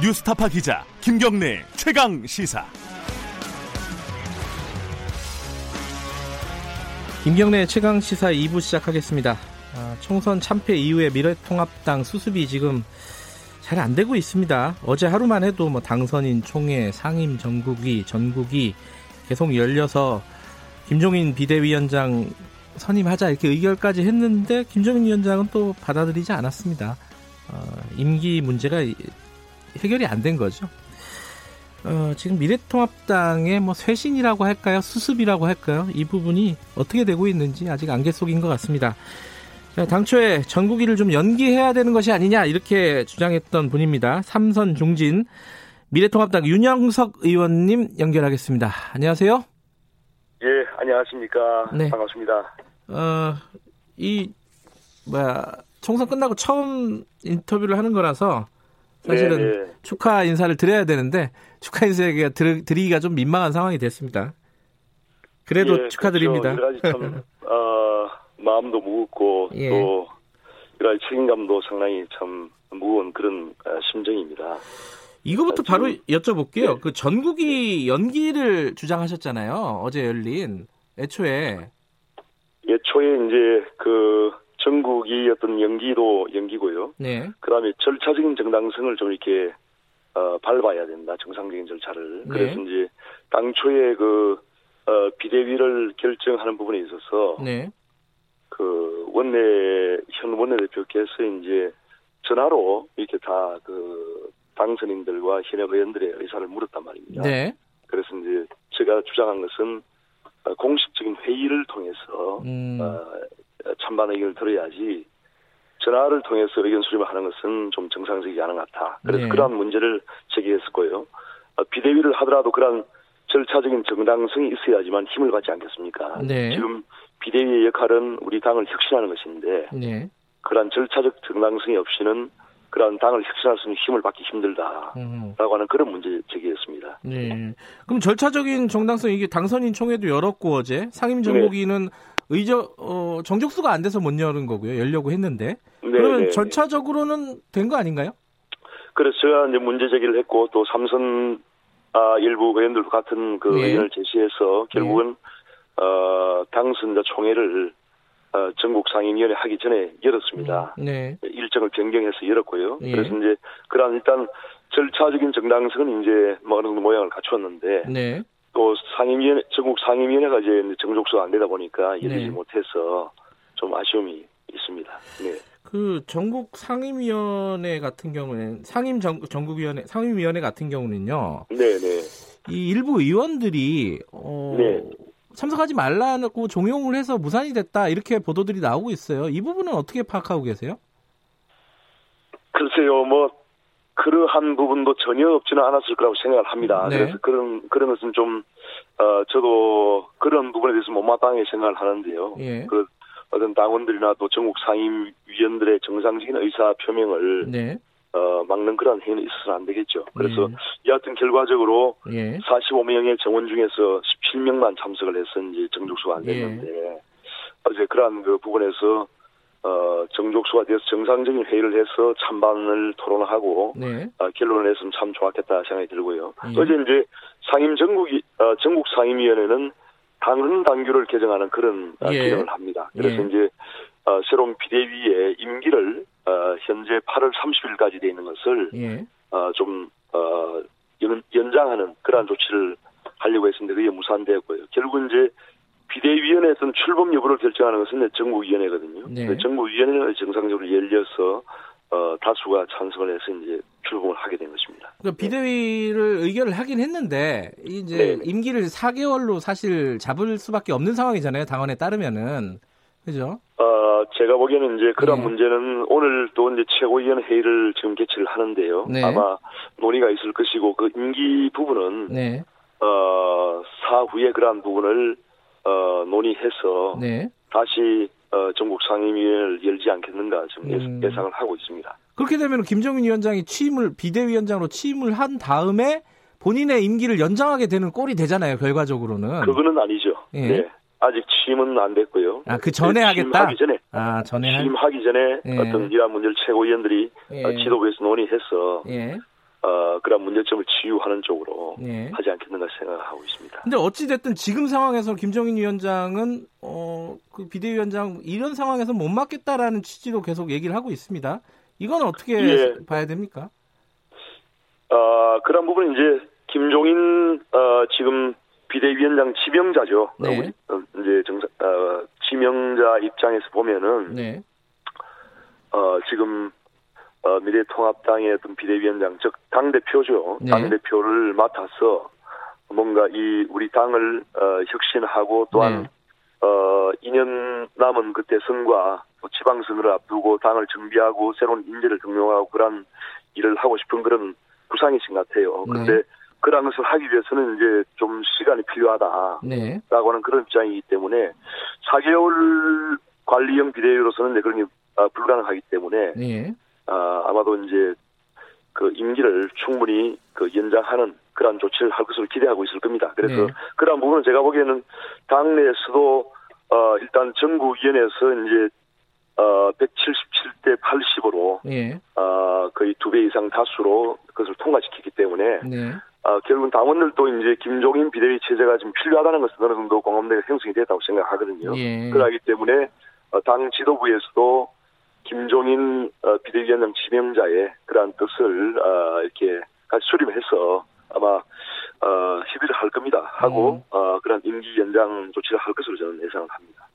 뉴스타파 기자 김경래 최강 시사. 김경래 최강 시사 2부 시작하겠습니다. 아, 총선 참패 이후에 미래통합당 수습이 지금 잘 안 되고 있습니다. 어제 하루만 해도 뭐 당선인 총회, 상임 전국위, 전국위 계속 열려서 김종인 비대위원장 선임하자 이렇게 의결까지 했는데 김종인 위원장은 또 받아들이지 않았습니다. 어, 임기 문제가 해결이 안 된 거죠. 어, 지금 미래통합당의 뭐 쇄신이라고 할까요? 수습이라고 할까요? 이 부분이 어떻게 되고 있는지 아직 안개 속인 것 같습니다. 자, 당초에 전국위를 좀 연기해야 되는 것이 아니냐 이렇게 주장했던 분입니다. 삼선 중진 미래통합당 윤영석 의원님 연결하겠습니다. 안녕하세요. 예, 안녕하십니까. 네. 반갑습니다. 어, 이 뭐야 총선 끝나고 처음 인터뷰를 하는 거라서 사실은 네, 네. 축하 인사를 드려야 되는데 축하 인사가 드리기가 좀 민망한 상황이 됐습니다. 그래도 예. 축하드립니다. 그렇죠. 참, 어, 마음도 무겁고 예. 또 여러 가지 책임감도 상당히 참 무거운 그런 어, 심정입니다. 이거부터 바로 여쭤볼게요. 네. 그 전국이 연기를 주장하셨잖아요. 어제 열린 애초에. 애초에 이제 그 전국이 어떤 연기도 연기고요. 네. 그다음에 절차적인 정당성을 좀 이렇게 어, 밟아야 된다. 정상적인 절차를. 네. 그래서 이제 당초에 그 어, 비대위를 결정하는 부분에 있어서 네. 그 원내 현 원내대표께서 이제 전화로 이렇게 다 그 당선인들과 현역 의원들의 의사를 물었단 말입니다. 네. 그래서 이제 제가 주장한 것은 어, 공식적인 회의를 통해서 음. 어, 찬반 의견을 들어야지 전화를 통해서 의견 수립을 하는 것은 좀 정상적이지 않은 것 같아. 그래서 네. 그러한 문제를 제기했었고요. 어, 비대위를 하더라도 그러한 절차적인 정당성이 있어야지만 힘을 받지 않겠습니까? 네. 지금 비대위의 역할은 우리 당을 혁신하는 것인데 네. 그러한 절차적 정당성이 없이는 그러한 당을 혁신할 수 있는 힘을 받기 힘들다라고 음. 하는 그런 문제 제기했습니다. 네. 그럼 절차적인 정당성 이게 당선인 총회도 열었고 어제 상임 정국위는 네. 의저 어, 정족수가 안 돼서 못 열은 거고요. 열려고 했는데 네, 그러면 네, 절차적으로는 된 거 아닌가요? 그래서 제가 이제 문제 제기를 했고 또 삼선 아, 일부 의원들도 같은 그 네. 의견을 제시해서 결국은 네. 어, 당선자 총회를 어, 전국 상임위원회 하기 전에 열었습니다. 음, 네. 일정을 변경해서 열었고요. 예. 그래서 이제 그러한 일단 절차적인 정당성은 이제 뭐 어느 정도 모양을 갖추었는데 네. 또 상임위원회 전국 상임위원회가 이제 정족수가 안 되다 보니까 열리지 네. 못해서 좀 아쉬움이 있습니다. 네. 그 전국 상임위원회 같은 경우는 상임 전, 전국위원회 상임위원회 같은 경우는요. 네, 네. 이 일부 의원들이 어, 네. 참석하지 말라고 종용을 해서 무산이 됐다 이렇게 보도들이 나오고 있어요. 이 부분은 어떻게 파악하고 계세요? 글쎄요, 뭐 그러한 부분도 전혀 없지는 않았을 거라고 생각을 합니다. 네. 그래서 그런 그런 것은 좀 어, 저도 그런 부분에 대해서 못마땅하게 생각을 하는데요. 예. 그 어떤 당원들이나 또 전국 상임위원들의 정상적인 의사 표명을 네. 어, 막는 그런 행위는 있어서는 안 되겠죠. 그래서 예. 여하튼 결과적으로 예. 45명의 정원 중에서 17명만 참석을 해서 이제 정족수가 안 됐는데 예. 어제 그러한 그 부분에서 어, 정족수가 돼서 정상적인 회의를 해서 찬반을 토론하고 네. 어, 결론을 냈으면 참 좋았겠다 생각이 들고요. 예. 어제 이제 상임 전국이 어, 전국 상임위원회는 당헌 당규를 개정하는 그런 어, 예. 기능을 합니다. 그래서 예. 이제 어, 새로운 비대위의 임기를 어, 현재 8월 30일까지 돼 있는 것을 예. 어, 좀 어, 연, 연장하는 그러한 조치를 하려고 했었는데 그게 무산되었고요. 결국 이제 비대위원회 어떤 출범 여부를 결정하는 것은 전국위원회거든요. 네. 전국위원회가 정상적으로 열려서 어, 다수가 찬성을 해서 이제 출범을 하게 된 것입니다. 그러니까 비대위를 의결을 하긴 했는데 이제 네. 임기를 4개월로 사실 잡을 수밖에 없는 상황이잖아요. 당원에 따르면은 그죠? 어, 제가 보기에는 이제 그런 네. 문제는 오늘 또 이제 최고위원 회의를 지금 개최를 하는데요. 네. 아마 논의가 있을 것이고 그 임기 부분은 네. 어, 사후에 그러한 부분을 어, 논의해서 네. 다시 어, 전국 상임위원회를 열지 않겠는가 지금 음. 예상을 하고 있습니다. 그렇게 되면 김정인 위원장이 취임을 비대위원장으로 취임을 한 다음에 본인의 임기를 연장하게 되는 꼴이 되잖아요. 결과적으로는. 그거는 아니죠. 예. 네. 아직 취임은 안 됐고요. 아, 그 전에 네, 하겠다? 취임하기 전에. 아, 전에 할. 취임하기 전에 예. 어떤 이러한 문제를 최고위원들이 예. 어, 지도부에서 논의해서 예. 어, 그런 문제점을 치유하는 쪽으로 네. 하지 않겠는가 생각하고 있습니다. 근데 어찌됐든 지금 상황에서 김종인 위원장은, 어, 그 비대위원장 이런 상황에서 못 맡겠다라는 취지로 계속 얘기를 하고 있습니다. 이건 어떻게 예. 봐야 됩니까? 어, 그런 부분은 이제 김종인, 어, 지금 비대위원장 지명자죠. 네. 어, 이제 정상, 어, 지명자 입장에서 보면은, 네. 어, 지금 어, 미래통합당의 어떤 비대위원장, 즉, 당대표죠. 네. 당대표를 맡아서 뭔가 이 우리 당을 어, 혁신하고 또한 네. 어, 2년 남은 그 대선과 지방선거를 앞두고 당을 정비하고 새로운 인재를 등용하고 그런 일을 하고 싶은 그런 구상이신 것 같아요. 네. 그런데 네. 그런 것을 하기 위해서는 이제 좀 시간이 필요하다. 네. 라고 하는 그런 입장이기 때문에 4개월 관리형 비대위로서는 그런 게 어, 불가능하기 때문에 네. 아, 아마도 이제 그 임기를 충분히 그 연장하는 그러한 조치를 할 것으로 기대하고 있을 겁니다. 그래서 네. 그러한 부분은 제가 보기에는 당내에서도 어 일단 정부위원회에서 이제 어 177대 80으로 네. 어 거의 두 배 이상 다수로 그것을 통과시키기 때문에 네. 어, 결국은 당원들도 이제 김종인 비대위 체제가 좀 필요하다는 것은 어느 정도 공감대가 형성이 됐다고 생각하거든요. 예. 그러기 때문에 어, 당 지도부에서도 김종인 어, 비대위원장 지명자의 그러한 뜻을 어, 이렇게 같이 수립해서 아마 어, 협의를 할 겁니다. 하고 음. 어, 그런 임기 연장 조치를 할 것으로 저는 예상을 합니다.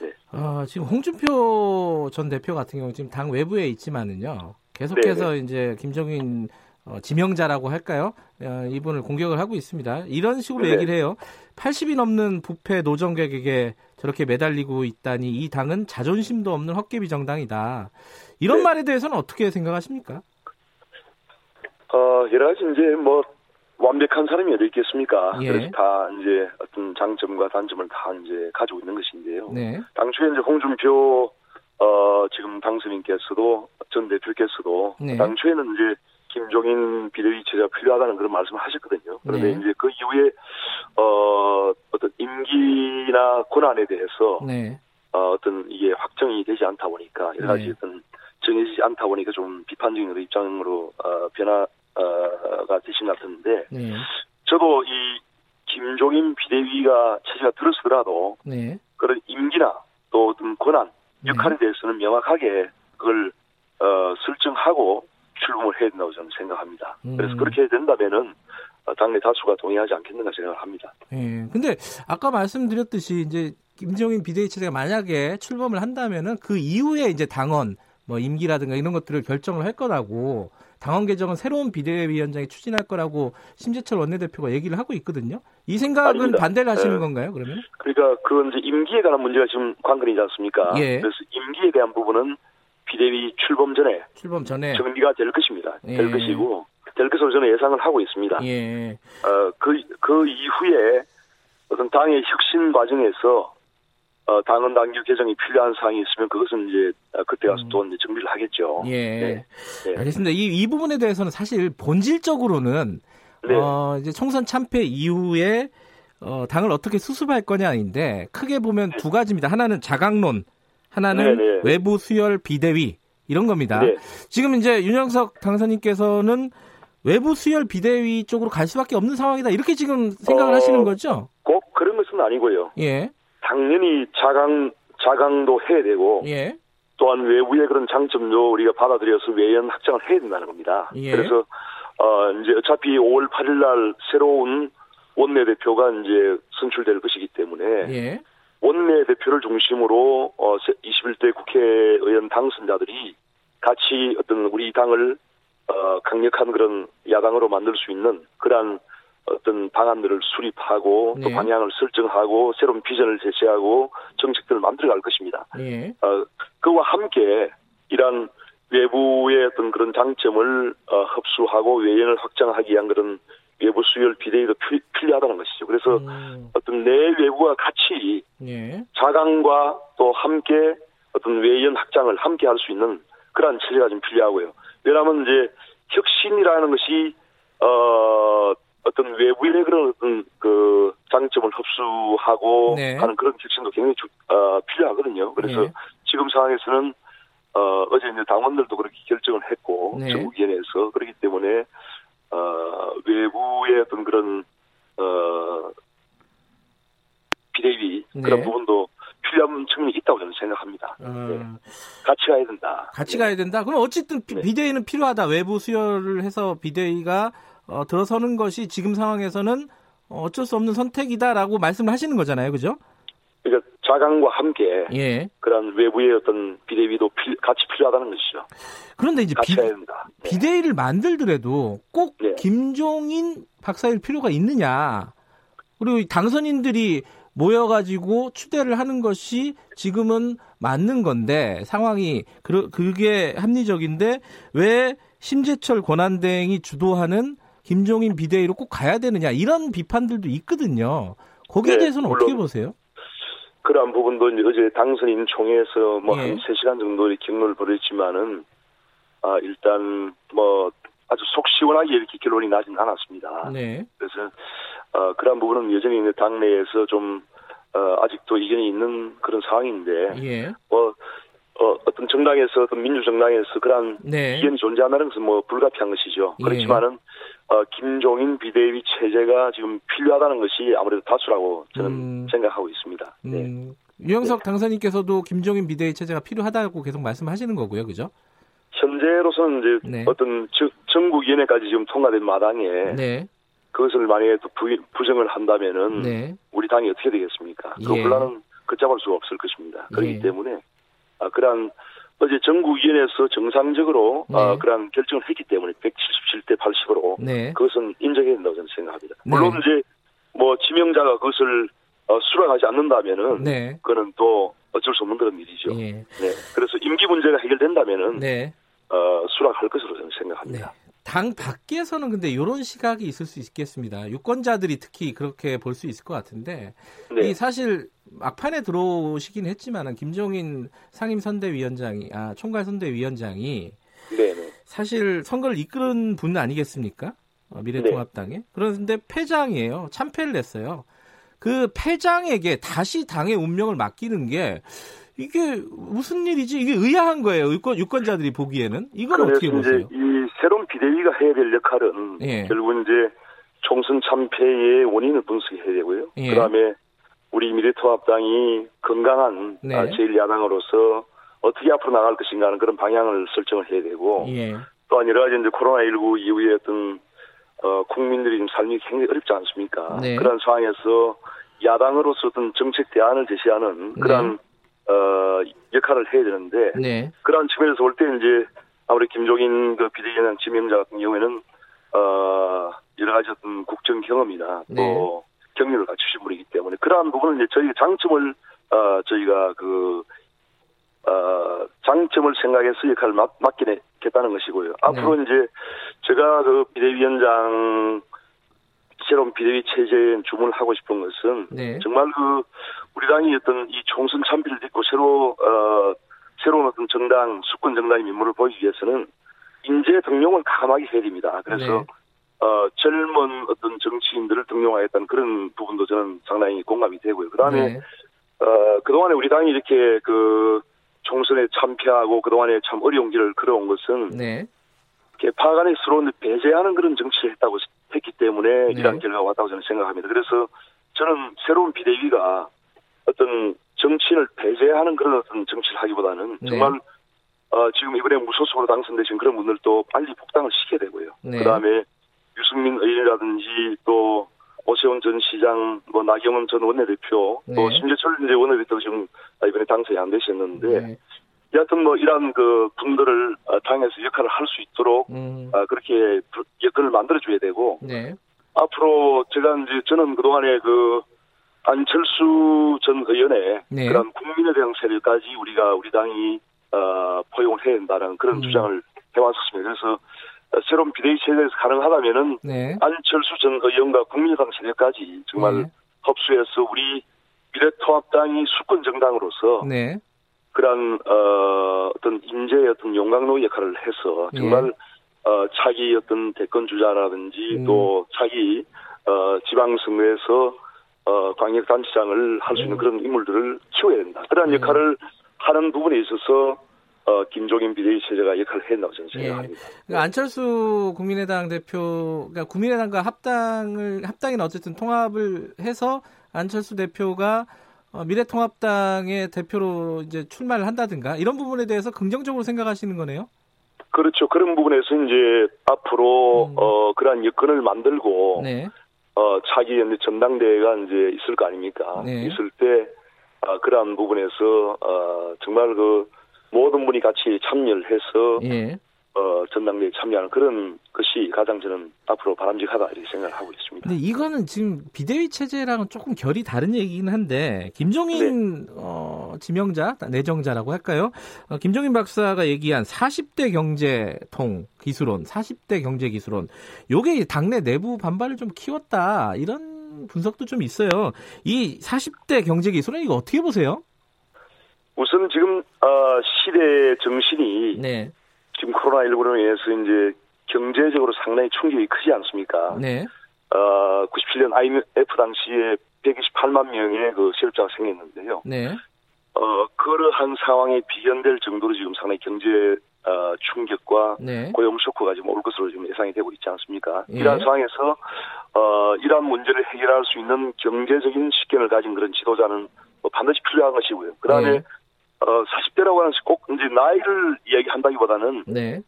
네. 어, 지금 홍준표 전 대표 같은 경우 지금 당 외부에 있지만은요. 계속해서 네네. 이제 김종인 어, 지명자라고 할까요? 어, 이분을 공격을 하고 있습니다. 이런 식으로 네. 얘기를 해요. 80이 넘는 부패 노정객에게 저렇게 매달리고 있다니 이 당은 자존심도 없는 헛개비 정당이다. 이런 네. 말에 대해서는 어떻게 생각하십니까? 어, 여러 가지 이제 뭐 완벽한 사람이 어디 있겠습니까? 예. 그래서 다 이제 어떤 장점과 단점을 다 이제 가지고 있는 것인데요. 네. 당초에 이제 홍준표 어 지금 당선인께서도 전 대표께서도 네. 당초에는 이제 김종인 비대위 체제가 필요하다는 그런 말씀을 하셨거든요. 그런데 네. 이제 그 이후에 어 어떤 임기나 권한에 대해서 네. 어, 어떤 이게 확정이 되지 않다 보니까 여러 가지 네. 어떤 정해지지 않다 보니까 좀 비판적인 입장으로 어, 변화가 되신 것 같은데 네. 저도 이 김종인 비대위가 체제가 들어서더라도 네. 그런 임기나 또 어떤 권한 네. 역할에 대해서는 명확하게 그걸 어, 설정하고 출범을 해야 된다고 저는 생각합니다. 음. 그래서 그렇게 된다면은 당내 다수가 동의하지 않겠는가 생각을 합니다. 예. 근데 아까 말씀드렸듯이 이제 김정인 비대위 체제가 만약에 출범을 한다면은 그 이후에 이제 당원 뭐 임기라든가 이런 것들을 결정을 할 거라고 당원 개정은 새로운 비대위원장이 추진할 거라고 심재철 원내대표가 얘기를 하고 있거든요. 이 생각은 아닙니다. 반대를 하시는 네. 건가요? 그러면? 그러니까 그건 이제 임기에 관한 문제가 지금 관건이지 않습니까? 예. 그래서 임기에 대한 부분은 비대위 출범 전에 출범 전에 정리가 될 것입니다. 예. 될 것이고 될 것으로 저는 예상을 하고 있습니다. 예. 어그그 그 이후에 어떤 당의 혁신 과정에서 어, 당헌 당규 개정이 필요한 사항이 있으면 그것은 이제 그때 가서 음. 또 이제 정비를 하겠죠. 예. 네. 네. 알겠습니다. 이, 이 부분에 대해서는 사실 본질적으로는 네. 어, 이제 총선 참패 이후에 어, 당을 어떻게 수습할 거냐인데 크게 보면 두 가지입니다. 하나는 자강론, 하나는 네네. 네. 외부 수혈 비대위 이런 겁니다. 네. 지금 이제 윤영석 당선인께서는 외부 수혈 비대위 쪽으로 갈 수밖에 없는 상황이다. 이렇게 지금 생각을 어, 하시는 거죠? 꼭 그런 것은 아니고요. 예. 당연히 자강 자강도 해야 되고 예. 또한 외부의 그런 장점도 우리가 받아들여서 외연 확장을 해야 된다는 겁니다. 예. 그래서 어 이제 어차피 5월 8일 날 새로운 원내대표가 이제 선출될 것이기 때문에 예. 원내 대표를 중심으로 어 21대 국회의원 당선자들이 같이 어떤 우리 당을 어 강력한 그런 야당으로 만들 수 있는 그러한 어떤 방안들을 수립하고 또 네. 방향을 설정하고 새로운 비전을 제시하고 정책들을 만들어갈 것입니다. 네. 어, 그와 함께 이러한 외부의 어떤 그런 장점을 어, 흡수하고 외연을 확장하기 위한 그런 외부 수혈 비대위도 필요하다는 것이죠. 그래서 음. 어떤 내외부가 같이 네. 자강과 또 함께 어떤 외연 확장을 함께 할 수 있는 그러한 체제가 좀 필요하고요. 왜냐하면 이제 혁신이라는 것이 어 어떤 외부의 그런 어떤 그 장점을 흡수하고 네. 하는 그런 혁신도 굉장히 주, 어, 필요하거든요. 그래서 네. 지금 상황에서는 어, 어제 이제 당원들도 그렇게 결정을 했고 네. 정부위원회에서 그렇기 때문에 어, 외부의 어떤 그런 어, 비대위 네. 그런 부분도 필요한 측면이 있다고 저는 생각합니다. 어, 네. 같이 가야 된다. 같이 가야 된다. 그럼 어쨌든 비, 네. 비대위는 필요하다. 외부 수혈을 해서 비대위가 어, 들어서는 것이 지금 상황에서는 어쩔 수 없는 선택이다라고 말씀을 하시는 거잖아요, 그죠? 그러니까 자강과 함께 예. 그런 외부의 어떤 비대위도 필- 같이 필요하다는 것이죠. 그런데 이제 비. 네. 비대위를 만들더라도 꼭 네. 김종인 박사일 필요가 있느냐. 그리고 이 당선인들이 모여가지고 추대를 하는 것이 지금은 맞는 건데 상황이 그, 그게 합리적인데 왜 심재철 권한대행이 주도하는 김종인 비대위로 꼭 가야 되느냐 이런 비판들도 있거든요. 거기에 네, 대해서는 물론 어떻게 보세요? 그러한 부분도 이제 어제 당선인 총회에서 뭐 예. 한 3시간 정도의 경로를 벌였지만은 아 일단 뭐 아주 속 시원하게 이렇게 결론이 나진 않았습니다. 네. 그래서 어 그러한 부분은 여전히 당내에서 좀 어, 아직도 이견이 있는 그런 상황인데 예. 뭐 어, 어떤 정당에서 어떤 민주정당에서 그러한 네. 이견이 존재한다는 것은 뭐 불가피한 것이죠. 예. 그렇지만은 어, 김종인 비대위 체제가 지금 필요하다는 것이 아무래도 다수라고 저는 음. 생각하고 있습니다. 네. 음, 유영석 당선인께서도 김종인 비대위 체제가 필요하다고 계속 말씀하시는 거고요, 그죠? 현재로서는 이제 네. 어떤 저- 전국위원회까지 지금 통과된 마당에 네. 그것을 만약에 또 부, 부정을 한다면은 네. 우리 당이 어떻게 되겠습니까? 그 예. 혼란은 걷잡을 수가 없을 것입니다. 그렇기 예. 때문에 아, 그러한 어제 전국위원회에서 정상적으로 네. 아, 그러한 결정을 했기 때문에 177대 80으로 네. 그것은 인정해야 된다고 저는 생각합니다. 네. 물론 이제 뭐 지명자가 그것을 어, 수락하지 않는다면은 네. 그거는 또 어쩔 수 없는 그런 일이죠. 예. 네. 그래서 임기 문제가 해결된다면은 네. 어, 수락할 것으로 저는 네. 생각합니다. 당 밖에서는 근데 이런 시각이 있을 수 있겠습니다. 유권자들이 특히 그렇게 볼 수 있을 것 같은데 네. 이 사실 막판에 들어오시긴 했지만은 김종인 상임선대위원장이 아 총괄선대위원장이 네, 네. 사실 선거를 이끄는 분 아니겠습니까? 어, 미래통합당에. 그런데 패장이에요. 참패를 냈어요. 그 패장에게 다시 당의 운명을 맡기는 게 이게 무슨 일이지? 이게 의아한 거예요. 유권, 유권자들이 보기에는. 이건 어떻게 보세요? 이 새로운 비대위가 해야 될 역할은 예. 결국 이제 총선 참패의 원인을 분석해야 되고요. 예. 그다음에 우리 미래통합당이 건강한 네. 아, 제1야당으로서 어떻게 앞으로 나갈 것인가 하는 그런 방향을 설정을 해야 되고 예. 또한 여러 가지 이제 코로나19 이후에 어떤 어, 국민들이 지금 삶이 굉장히 어렵지 않습니까? 네. 그런 상황에서 야당으로서 어떤 정책 대안을 제시하는 그런 어, 역할을 해야 되는데 네. 그런 측면에서 볼 때 이제 아무리 김종인 그 비대위원장 지명자 같은 경우에는 어 여러 가지 어떤 국정 경험이나 또 네. 경력을 갖추신 분이기 때문에 그러한 부분은 이제 저희가 장점을 어 저희가 그 어, 장점을 생각해서 역할을 맡, 맡기겠다는 것이고요. 앞으로 이제 제가 그 비대위원장 새로운 비대위 체제에 주문을 하고 싶은 것은 네. 정말 그 우리 당이 어떤 이 총선 참패를 딛고 새로 어 새로운 어떤 정당 수권 정당의 면모를 보이기 위해서는 인재 등용을 과감하게 해야 됩니다. 그래서 네. 어 젊은 어떤 정치인들을 등용하겠다는 그런 부분도 저는 상당히 공감이 되고요. 그 다음에 네. 어 그동안에 우리 당이 이렇게 그 총선에 참패하고 그동안에 참 어려운 길을 걸어온 것은 네. 개파 간의 서로 배제하는 그런 정치를 했다고 했기 때문에 네. 이러한 결과가 왔다고 저는 생각합니다. 그래서 저는 새로운 비대위가 어떤 정치인을 배제하는 그런 어떤 정치를 하기보다는 네. 정말 어, 지금 이번에 무소속으로 당선되신 그런 분들도 빨리 복당을 시켜야 되고요. 네. 그 다음에 유승민 의원이라든지 또 오세훈 전 시장, 뭐 나경원 전 원내대표, 또 네. 심재철 이제 원내대표 지금 이번에 당선이 안 되셨는데 네. 여하튼 뭐 이러한 그 분들을 어, 당에서 역할을 할 수 있도록 음. 아, 그렇게 여건을 만들어줘야 되고 네. 앞으로 제가 이제 저는 그동안에 그 안철수 전 의원의 네. 그런 국민에 대한 세력까지 우리가 우리 당이 어, 포용을 해야 된다는 그런 음. 주장을 해왔었습니다. 그래서 어, 새로운 비대위 체제에서 가능하다면은 네. 안철수 전 의원과 국민의당 세력까지 정말 네. 흡수해서 우리 미래통합당이 수권 정당으로서 네. 그런 어, 어떤 인재의 어떤 용광로 역할을 해서 정말 어, 차기 어떤 대권 주자라든지 음. 또 차기 어, 지방선거에서 어, 광역단체장을 할 수 있는 음. 그런 인물들을 키워야 된다. 그러한 네. 역할을 하는 부분에 있어서 어, 김종인 비대위 체제가 역할을 했다고 저는 예. 생각합니다. 예. 그러니까 안철수 국민의당 대표, 그러니까 국민의당과 합당을 합당이나 어쨌든 통합을 해서 안철수 대표가 어, 미래통합당의 대표로 이제 출마를 한다든가 이런 부분에 대해서 긍정적으로 생각하시는 거네요. 그렇죠. 그런 부분에서 이제 앞으로 음. 어 그러한 여건을 만들고 네. 어 차기 연대 전당대회가 이제 있을 거 아닙니까? 네. 있을 때 어, 그러한 부분에서 어 정말 그 모든 분이 같이 참여를 해서 예. 어, 전당대회 참여하는 그런 것이 가장 저는 앞으로 바람직하다 이렇게 생각을 하고 있습니다. 근데 이거는 지금 비대위 체제랑은 조금 결이 다른 얘기긴 한데 김종인 네. 어, 지명자 내정자라고 할까요? 어, 김종인 박사가 얘기한 40대 경제통 기술론, 40대 경제 기술론, 요게 당내 내부 반발을 좀 키웠다 이런 분석도 좀 있어요. 이 40대 경제 기술론 이거 어떻게 보세요? 우선 지금 어, 시대 정신이 네. 지금 코로나 19로 인해서 이제 경제적으로 상당히 충격이 크지 않습니까? 네. 어, 97년 IMF 당시에 128만 명의 그 실업자가 생겼는데요. 네. 어, 그러한 상황에 비견될 정도로 지금 상당히 경제 어, 충격과 네. 고용 쇼크가 지금 올 것으로 지금 예상이 되고 있지 않습니까? 예. 이러한 상황에서 어, 이러한 문제를 해결할 수 있는 경제적인 식견을 가진 그런 지도자는 뭐 반드시 필요한 것이고요. 그 다음에 네. 어, 40대라고 하는 꼭 이제 나이를 이야기한다기보다는 네.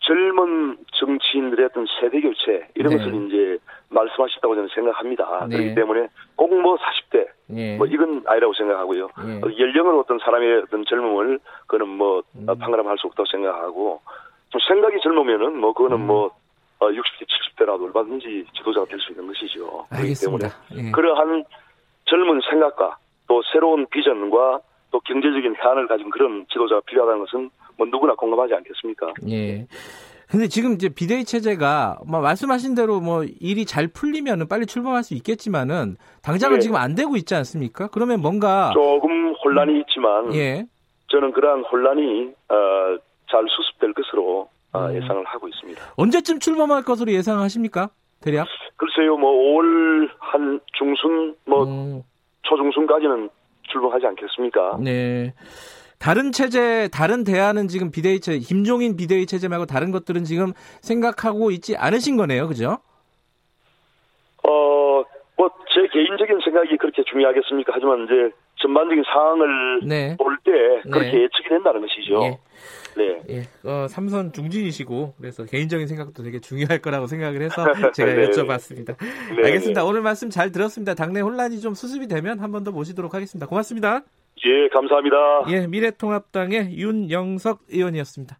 젊은 정치인들의 어떤 세대 교체 이런 네. 것을 이제 말씀하셨다고 저는 생각합니다. 네. 그렇기 때문에 꼭 뭐 40대 네. 뭐 이건 아니라고 생각하고요. 네. 어, 연령으로 어떤 사람의 어떤 젊음을 그거는 뭐 음. 판가름할 수 없다고 생각하고 좀 생각이 젊으면은 뭐 그거는 음. 뭐 60대 어, 70대라도 얼마든지 지도자가 될 수 있는 것이죠. 알겠습니다. 그렇기 때문에 예. 그러한 젊은 생각과 또 새로운 비전과 또 경제적인 해안을 가진 그런 지도자가 필요하다는 것은 뭐 누구나 공감하지 않겠습니까? 예. 근데 지금 이제 비대위 체제가 뭐 말씀하신 대로 뭐 일이 잘 풀리면은 빨리 출범할 수 있겠지만은 당장은 예. 지금 안 되고 있지 않습니까? 그러면 뭔가 조금 혼란이 있지만 예. 저는 그러한 혼란이 어, 잘 수습될 것으로 어, 음. 예상을 하고 있습니다. 언제쯤 출범할 것으로 예상하십니까? 대략? 글쎄요, 뭐 5월 한 중순 뭐 음. 초중순까지는 출범하지 않겠습니까? 네. 다른 체제, 다른 대안은 지금 비대위 체제, 김종인 비대위 체제 말고 다른 것들은 지금 생각하고 있지 않으신 거네요, 그죠? 어, 뭐, 제 개인적인 생각이 그렇게 중요하겠습니까? 하지만 이제 전반적인 상황을 네. 볼때 그렇게 네. 예측이 된다는 것이죠. 예. 네. 예. 어, 삼선 중진이시고 그래서 개인적인 생각도 되게 중요할 거라고 생각을 해서 제가 네. 여쭤봤습니다. 네. 알겠습니다. 오늘 말씀 잘 들었습니다. 당내 혼란이 좀 수습이 되면 한 번 더 모시도록 하겠습니다. 고맙습니다. 예, 감사합니다. 예, 미래통합당의 윤영석 의원이었습니다.